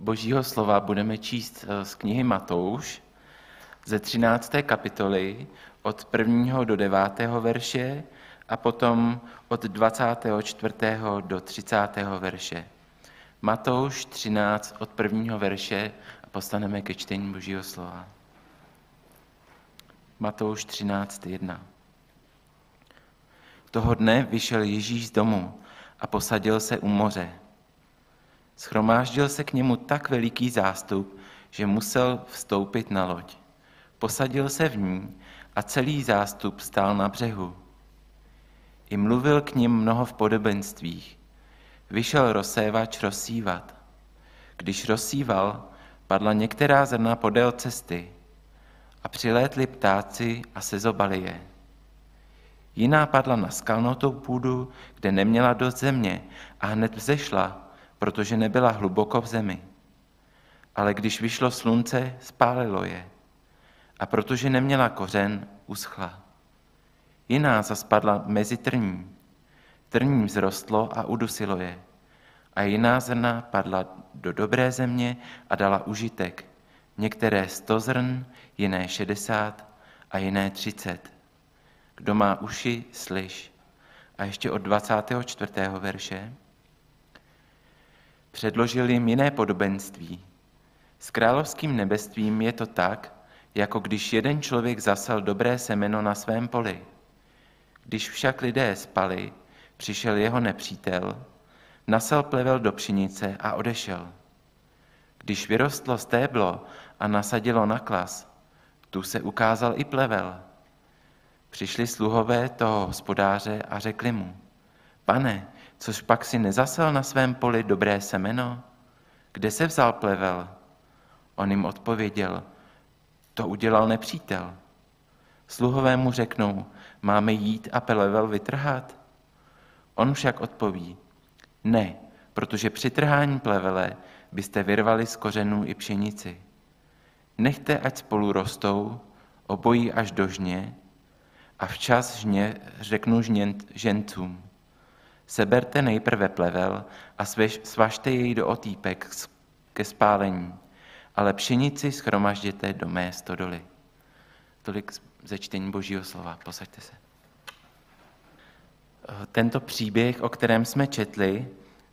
božího slova budeme číst eh, z knihy Matouš ze 13. kapitoly od 1. do 9. verše a potom od 24. do 30. verše. Matouš 13 od 1. verše a postaneme ke čtení božího slova. Matouš 13, 1. Toho dne vyšel Ježíš z domu a posadil se u moře. Schromáždil se k němu tak veliký zástup, že musel vstoupit na loď. Posadil se v ní a celý zástup stál na břehu. I mluvil k ním mnoho v podobenstvích. Vyšel rozsévač rozsívat. Když rozsíval, padla některá zrna podél cesty a přilétli ptáci a sezobali je. Jiná padla na skalnotou půdu, kde neměla dost země a hned vzešla, protože nebyla hluboko v zemi. Ale když vyšlo slunce, spálilo je. A protože neměla kořen, uschla. Jiná zaspadla mezi trní. Trní vzrostlo a udusilo je. A jiná zrna padla do dobré země a dala užitek. Některé sto zrn, jiné šedesát a jiné třicet. Kdo má uši, slyš. A ještě od 24. verše. Předložil jim jiné podobenství. S královským nebestvím je to tak, jako když jeden člověk zasal dobré semeno na svém poli. Když však lidé spali, přišel jeho nepřítel, nasal plevel do pšenice a odešel. Když vyrostlo stéblo a nasadilo naklas, tu se ukázal i plevel. Přišli sluhové toho hospodáře a řekli mu, pane, což pak si nezasel na svém poli dobré semeno? Kde se vzal plevel? On jim odpověděl, to udělal nepřítel. Sluhové mu řeknou, máme jít a plevel vytrhat? On však odpoví, ne, protože při trhání plevele byste vyrvali z kořenů i pšenici. Nechte, ať spolu rostou, obojí až do žně, a včas žně, řeknu žněnt, žencům. Seberte nejprve plevel a svažte jej do otýpek ke spálení, ale pšenici schromažděte do mé stodoly. Tolik ze čtení Božího slova. Posaďte se. Tento příběh, o kterém jsme četli,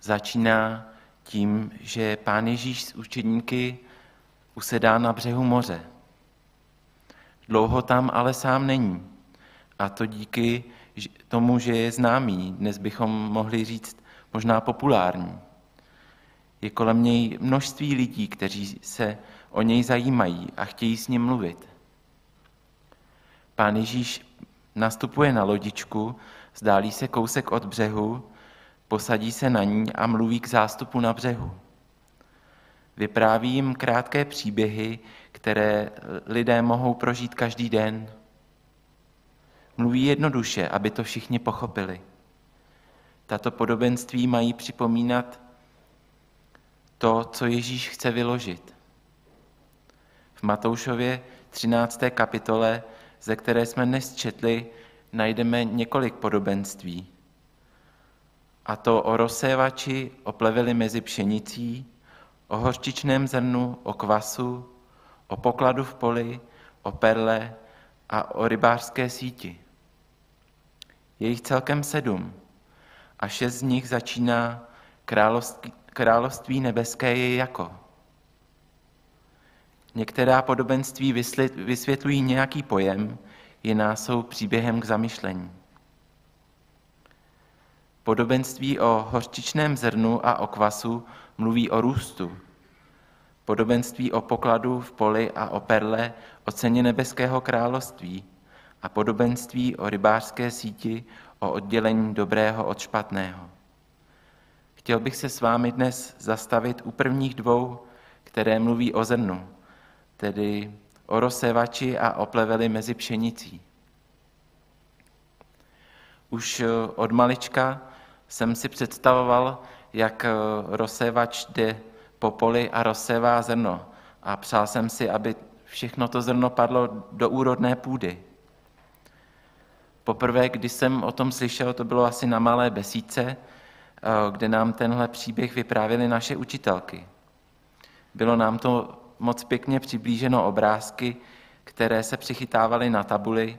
začíná tím, že pán Ježíš s učedníky usedá na břehu moře. Dlouho tam ale sám není. A to díky tomu, že je známý, dnes bychom mohli říct možná populární. Je kolem něj množství lidí, kteří se o něj zajímají a chtějí s ním mluvit. Pán Ježíš nastupuje na lodičku, zdálí se kousek od břehu, posadí se na ní a mluví k zástupu na břehu. Vypráví jim krátké příběhy, které lidé mohou prožít každý den. Mluví jednoduše, aby to všichni pochopili. Tato podobenství mají připomínat to, co Ježíš chce vyložit. V Matoušově 13. kapitole, ze které jsme dnes četli, najdeme několik podobenství. A to o rozsévači, o pleveli mezi pšenicí, o hořčičném zrnu, o kvasu, o pokladu v poli, o perle a o rybářské síti. Je jich celkem sedm a šest z nich začíná království, království nebeské je jako. Některá podobenství vysvětlují nějaký pojem, jiná jsou příběhem k zamyšlení. Podobenství o hořčičném zrnu a o kvasu mluví o růstu. Podobenství o pokladu v poli a o perle o ceně nebeského království a podobenství o rybářské síti o oddělení dobrého od špatného. Chtěl bych se s vámi dnes zastavit u prvních dvou, které mluví o zrnu, tedy o rozsévači a o pleveli mezi pšenicí. Už od malička jsem si představoval, jak rozsévač jde po poli a rozsévá zrno. A přál jsem si, aby všechno to zrno padlo do úrodné půdy. Poprvé, když jsem o tom slyšel, to bylo asi na malé besídce, kde nám tenhle příběh vyprávěly naše učitelky. Bylo nám to moc pěkně přiblíženo obrázky, které se přichytávaly na tabuli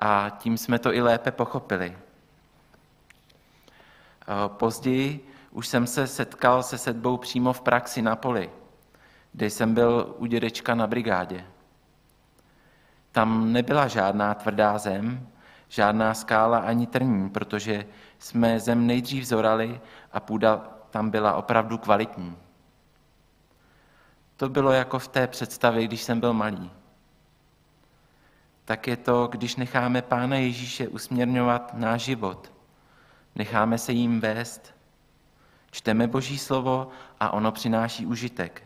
a tím jsme to i lépe pochopili. Později už jsem se setkal se sedbou přímo v praxi na poli, kde jsem byl u dědečka na brigádě. Tam nebyla žádná tvrdá zem, žádná skála ani trní, protože jsme zem nejdřív zorali a půda tam byla opravdu kvalitní. To bylo jako v té představě, když jsem byl malý. Tak je to, když necháme Pána Ježíše usměrňovat náš život. Necháme se jim vést. Čteme Boží slovo a ono přináší užitek.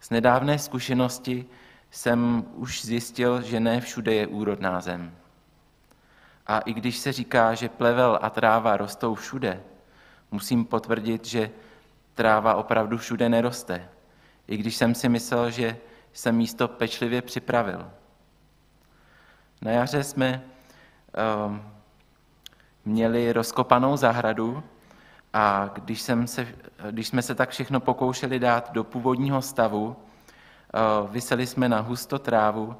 Z nedávné zkušenosti jsem už zjistil, že ne všude je úrodná zem. A i když se říká, že plevel a tráva rostou všude, musím potvrdit, že tráva opravdu všude neroste, i když jsem si myslel, že jsem místo pečlivě připravil. Na jaře jsme um, měli rozkopanou zahradu a když, jsem se, když jsme se tak všechno pokoušeli dát do původního stavu, vyseli jsme na husto trávu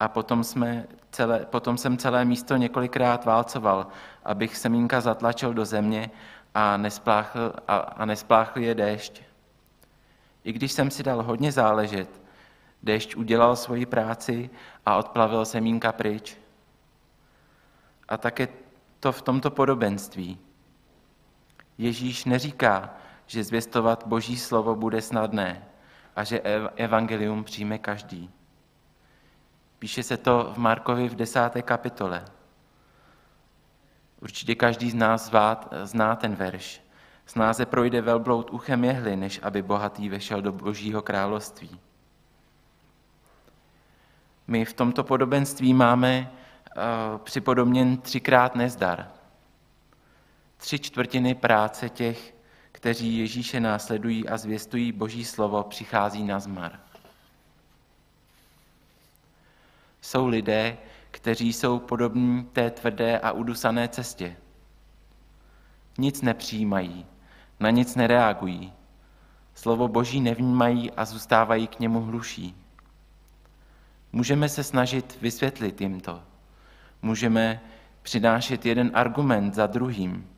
a potom, jsme celé, potom jsem celé místo několikrát válcoval, abych semínka zatlačil do země a nespláchl, a, a nespláchl je déšť. I když jsem si dal hodně záležet, déšť udělal svoji práci a odplavil semínka pryč. A také to v tomto podobenství. Ježíš neříká, že zvěstovat Boží slovo bude snadné a že evangelium přijme každý. Píše se to v Markovi v desáté kapitole. Určitě každý z nás zná ten verš. Snáze projde velbloud uchem jehly, než aby bohatý vešel do božího království. My v tomto podobenství máme uh, připodobněn třikrát nezdar. Tři čtvrtiny práce těch, kteří Ježíše následují a zvěstují Boží slovo, přichází na zmar. Jsou lidé, kteří jsou podobní té tvrdé a udusané cestě. Nic nepřijímají, na nic nereagují, slovo Boží nevnímají a zůstávají k němu hluší. Můžeme se snažit vysvětlit jim to. Můžeme přinášet jeden argument za druhým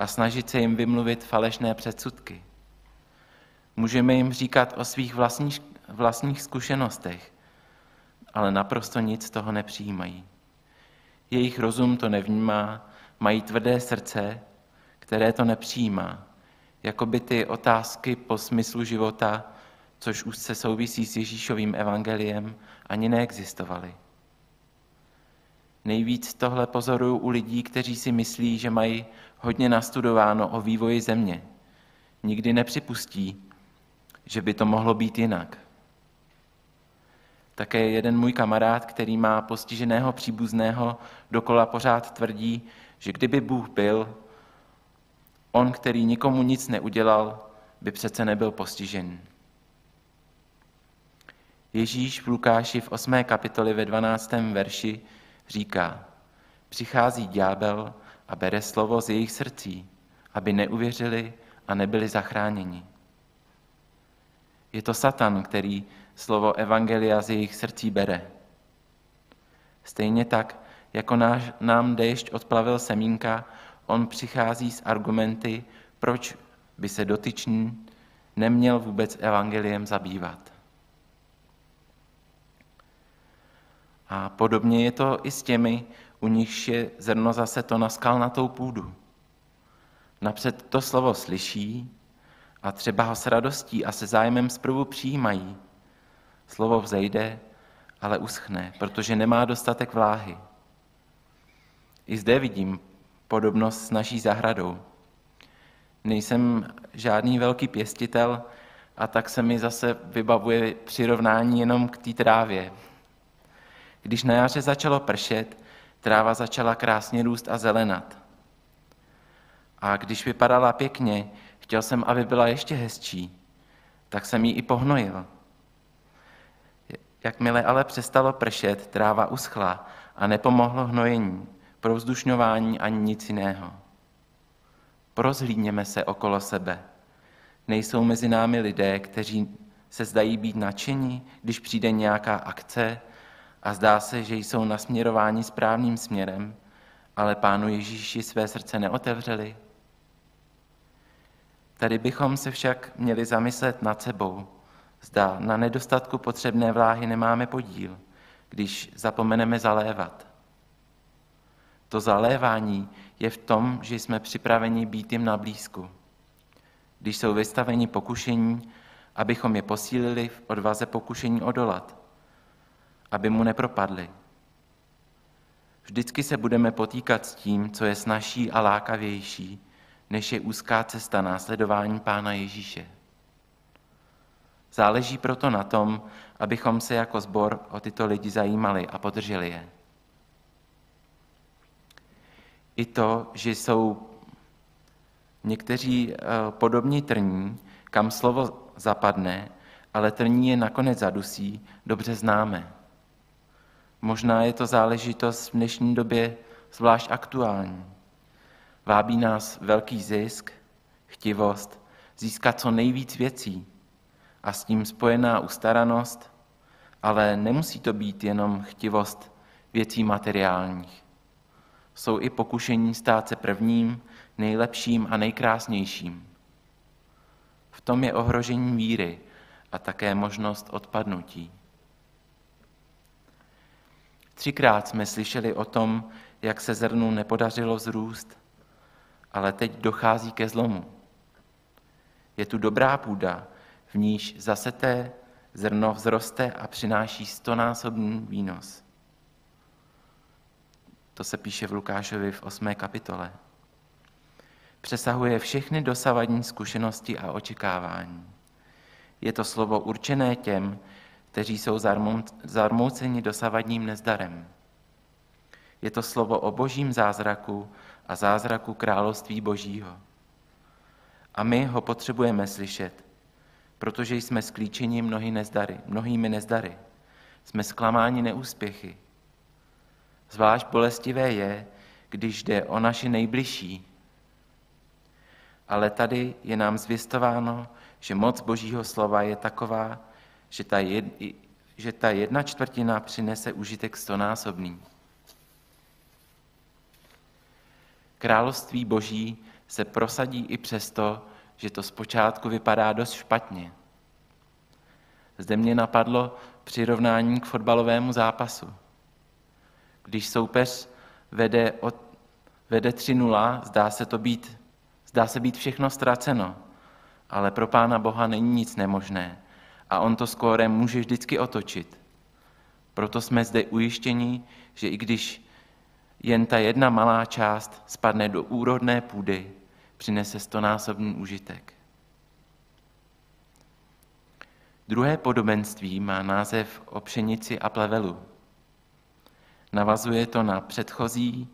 a snažit se jim vymluvit falešné předsudky. Můžeme jim říkat o svých vlastních, vlastních zkušenostech, ale naprosto nic z toho nepřijímají. Jejich rozum to nevnímá, mají tvrdé srdce, které to nepřijímá. Jako by ty otázky po smyslu života, což už se souvisí s Ježíšovým evangeliem, ani neexistovaly. Nejvíc tohle pozoruju u lidí, kteří si myslí, že mají hodně nastudováno o vývoji země. Nikdy nepřipustí, že by to mohlo být jinak. Také jeden můj kamarád, který má postiženého příbuzného, dokola pořád tvrdí, že kdyby Bůh byl, on, který nikomu nic neudělal, by přece nebyl postižen. Ježíš v Lukáši v 8. kapitoli ve 12. verši říká, přichází ďábel a bere slovo z jejich srdcí, aby neuvěřili a nebyli zachráněni. Je to Satan, který slovo Evangelia z jejich srdcí bere. Stejně tak, jako náš, nám déšť odplavil semínka, on přichází s argumenty, proč by se dotyčný neměl vůbec evangeliem zabývat. A podobně je to i s těmi, u nichž je zrno zase to na skalnatou půdu. Napřed to slovo slyší a třeba ho s radostí a se zájmem zprvu přijímají, Slovo vzejde, ale uschne, protože nemá dostatek vláhy. I zde vidím podobnost s naší zahradou. Nejsem žádný velký pěstitel a tak se mi zase vybavuje přirovnání jenom k té trávě. Když na jaře začalo pršet, tráva začala krásně růst a zelenat. A když vypadala pěkně, chtěl jsem, aby byla ještě hezčí, tak jsem ji i pohnojil. Jakmile ale přestalo pršet, tráva uschla a nepomohlo hnojení, provzdušňování ani nic jiného. Prozhlídněme se okolo sebe. Nejsou mezi námi lidé, kteří se zdají být nadšení, když přijde nějaká akce a zdá se, že jsou nasměrováni správným směrem, ale Pánu Ježíši své srdce neotevřeli? Tady bychom se však měli zamyslet nad sebou. Zda na nedostatku potřebné vláhy nemáme podíl, když zapomeneme zalévat. To zalévání je v tom, že jsme připraveni být jim na blízku. Když jsou vystaveni pokušení, abychom je posílili v odvaze pokušení odolat, aby mu nepropadli. Vždycky se budeme potýkat s tím, co je snažší a lákavější, než je úzká cesta následování Pána Ježíše. Záleží proto na tom, abychom se jako sbor o tyto lidi zajímali a podrželi je. I to, že jsou někteří eh, podobní trní, kam slovo zapadne, ale trní je nakonec zadusí, dobře známe. Možná je to záležitost v dnešní době zvlášť aktuální. Vábí nás velký zisk, chtivost, získat co nejvíc věcí a s tím spojená ustaranost, ale nemusí to být jenom chtivost věcí materiálních. Jsou i pokušení stát se prvním, nejlepším a nejkrásnějším. V tom je ohrožení víry a také možnost odpadnutí. Třikrát jsme slyšeli o tom, jak se zrnu nepodařilo vzrůst, ale teď dochází ke zlomu. Je tu dobrá půda, v níž zaseté zrno vzroste a přináší stonásobný výnos. To se píše v Lukášovi v 8. kapitole. Přesahuje všechny dosavadní zkušenosti a očekávání. Je to slovo určené těm, kteří jsou zarmouceni dosavadním nezdarem. Je to slovo o božím zázraku a zázraku království božího. A my ho potřebujeme slyšet, protože jsme sklíčeni mnohy nezdary, mnohými nezdary. Jsme zklamáni neúspěchy. Zvlášť bolestivé je, když jde o naši nejbližší. Ale tady je nám zvěstováno, že moc Božího slova je taková, že ta, jed, že ta jedna čtvrtina přinese užitek stonásobný. Království Boží se prosadí i přesto, že to zpočátku vypadá dost špatně. Zde mě napadlo přirovnání k fotbalovému zápasu. Když soupeř vede, od, vede 3-0, zdá se to být, zdá se být všechno ztraceno, ale pro Pána Boha není nic nemožné a on to skóre může vždycky otočit. Proto jsme zde ujištěni, že i když jen ta jedna malá část spadne do úrodné půdy, přinese stonásobný užitek. Druhé podobenství má název o pšenici a plevelu. Navazuje to na předchozí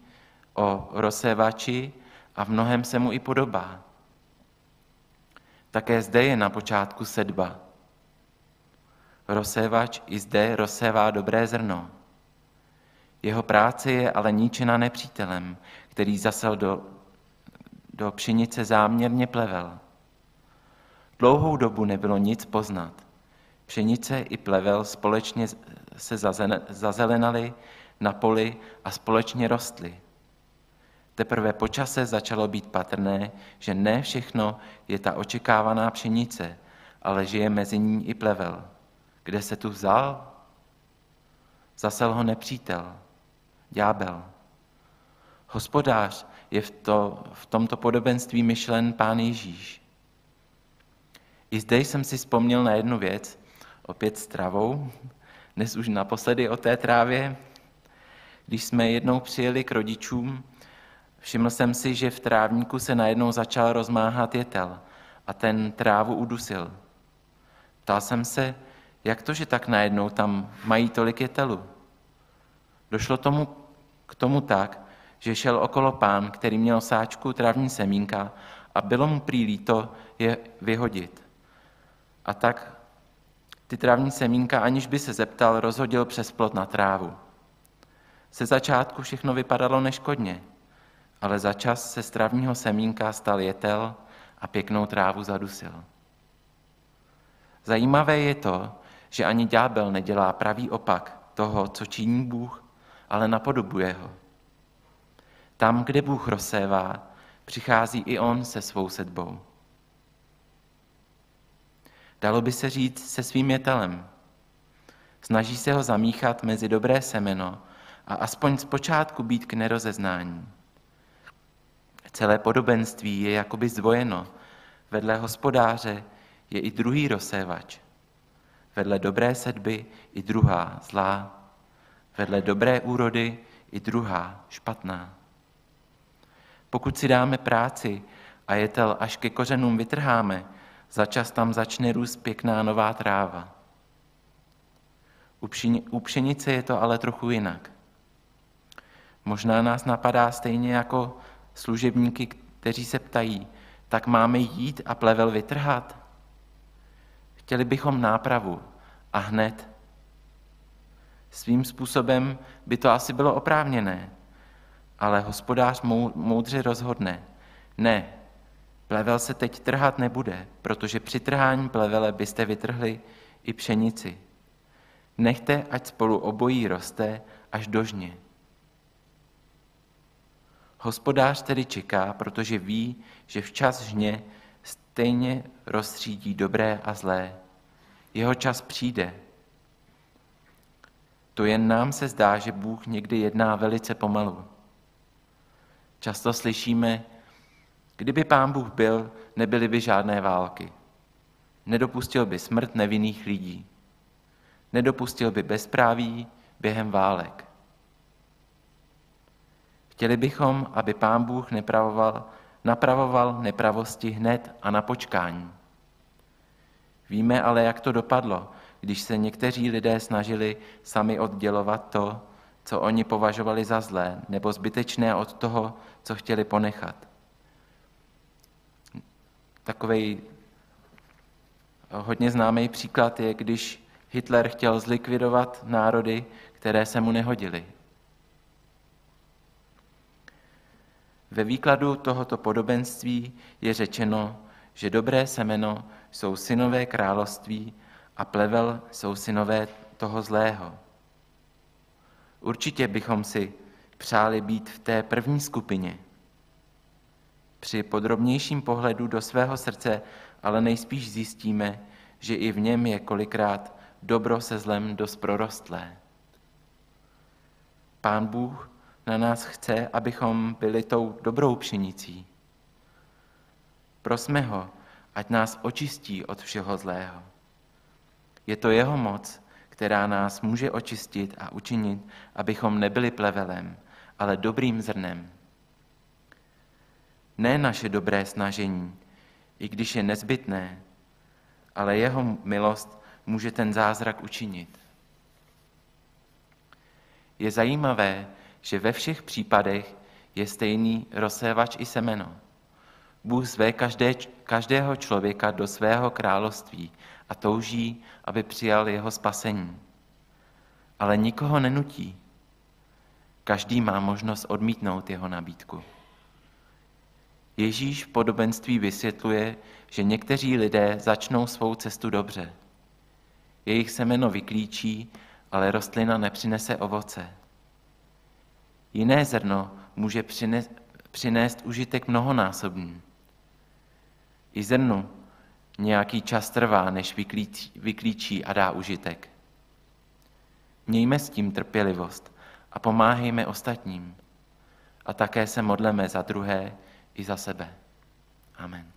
o rozsévači a v mnohem se mu i podobá. Také zde je na počátku sedba. Rozsévač i zde rozsévá dobré zrno. Jeho práce je ale ničena nepřítelem, který zasel do, do pšenice záměrně plevel. Dlouhou dobu nebylo nic poznat. Pšenice i plevel společně se zazelenaly na poli a společně rostly. Teprve po čase začalo být patrné, že ne všechno je ta očekávaná pšenice, ale že je mezi ní i plevel. Kde se tu vzal? Zasel ho nepřítel, ďábel. Hospodář je v, to, v tomto podobenství myšlen pán Ježíš. I zde jsem si vzpomněl na jednu věc, opět s travou, dnes už naposledy o té trávě. Když jsme jednou přijeli k rodičům, všiml jsem si, že v trávníku se najednou začal rozmáhat jetel a ten trávu udusil. Ptal jsem se, jak to, že tak najednou tam mají tolik jetelu? Došlo tomu, k tomu tak, že šel okolo pán, který měl sáčku travní semínka a bylo mu prý líto je vyhodit. A tak ty travní semínka, aniž by se zeptal, rozhodil přes plot na trávu. Se začátku všechno vypadalo neškodně, ale za čas se z travního semínka stal jetel a pěknou trávu zadusil. Zajímavé je to, že ani ďábel nedělá pravý opak toho, co činí Bůh, ale napodobuje ho. Tam, kde Bůh rozsévá, přichází i on se svou sedbou. Dalo by se říct se svým jetelem. Snaží se ho zamíchat mezi dobré semeno a aspoň zpočátku být k nerozeznání. Celé podobenství je jakoby zdvojeno. Vedle hospodáře je i druhý rozsévač. Vedle dobré sedby i druhá zlá. Vedle dobré úrody i druhá špatná. Pokud si dáme práci a jetel až ke kořenům vytrháme, začas tam začne růst pěkná nová tráva. U pšenice je to ale trochu jinak. Možná nás napadá stejně jako služebníky, kteří se ptají, tak máme jít a plevel vytrhat? Chtěli bychom nápravu a hned. Svým způsobem by to asi bylo oprávněné, ale hospodář moudře rozhodne. Ne, plevel se teď trhat nebude, protože při trhání plevele byste vytrhli i pšenici. Nechte, ať spolu obojí roste až do žně. Hospodář tedy čeká, protože ví, že včas žně stejně rozstřídí dobré a zlé. Jeho čas přijde. To jen nám se zdá, že Bůh někdy jedná velice pomalu. Často slyšíme, kdyby pán Bůh byl, nebyly by žádné války. Nedopustil by smrt nevinných lidí. Nedopustil by bezpráví během válek. Chtěli bychom, aby Pán Bůh nepravoval, napravoval nepravosti hned a na počkání. Víme ale, jak to dopadlo, když se někteří lidé snažili sami oddělovat to, co oni považovali za zlé, nebo zbytečné od toho, co chtěli ponechat. Takový hodně známý příklad je, když Hitler chtěl zlikvidovat národy, které se mu nehodily. Ve výkladu tohoto podobenství je řečeno, že dobré semeno jsou synové království a plevel jsou synové toho zlého. Určitě bychom si přáli být v té první skupině. Při podrobnějším pohledu do svého srdce ale nejspíš zjistíme, že i v něm je kolikrát dobro se zlem dost prorostlé. Pán Bůh na nás chce, abychom byli tou dobrou pšenicí. Prosme ho, ať nás očistí od všeho zlého. Je to jeho moc, která nás může očistit a učinit, abychom nebyli plevelem, ale dobrým zrnem. Ne naše dobré snažení, i když je nezbytné, ale jeho milost může ten zázrak učinit. Je zajímavé, že ve všech případech je stejný rozsévač i semeno. Bůh zve každé, každého člověka do svého království a touží, aby přijal jeho spasení. Ale nikoho nenutí. Každý má možnost odmítnout jeho nabídku. Ježíš v podobenství vysvětluje, že někteří lidé začnou svou cestu dobře. Jejich semeno vyklíčí, ale rostlina nepřinese ovoce. Jiné zrno může přinést, přinést užitek mnohonásobný. I zrnu nějaký čas trvá, než vyklíčí, vyklíčí a dá užitek. Mějme s tím trpělivost a pomáhejme ostatním. A také se modleme za druhé i za sebe. Amen.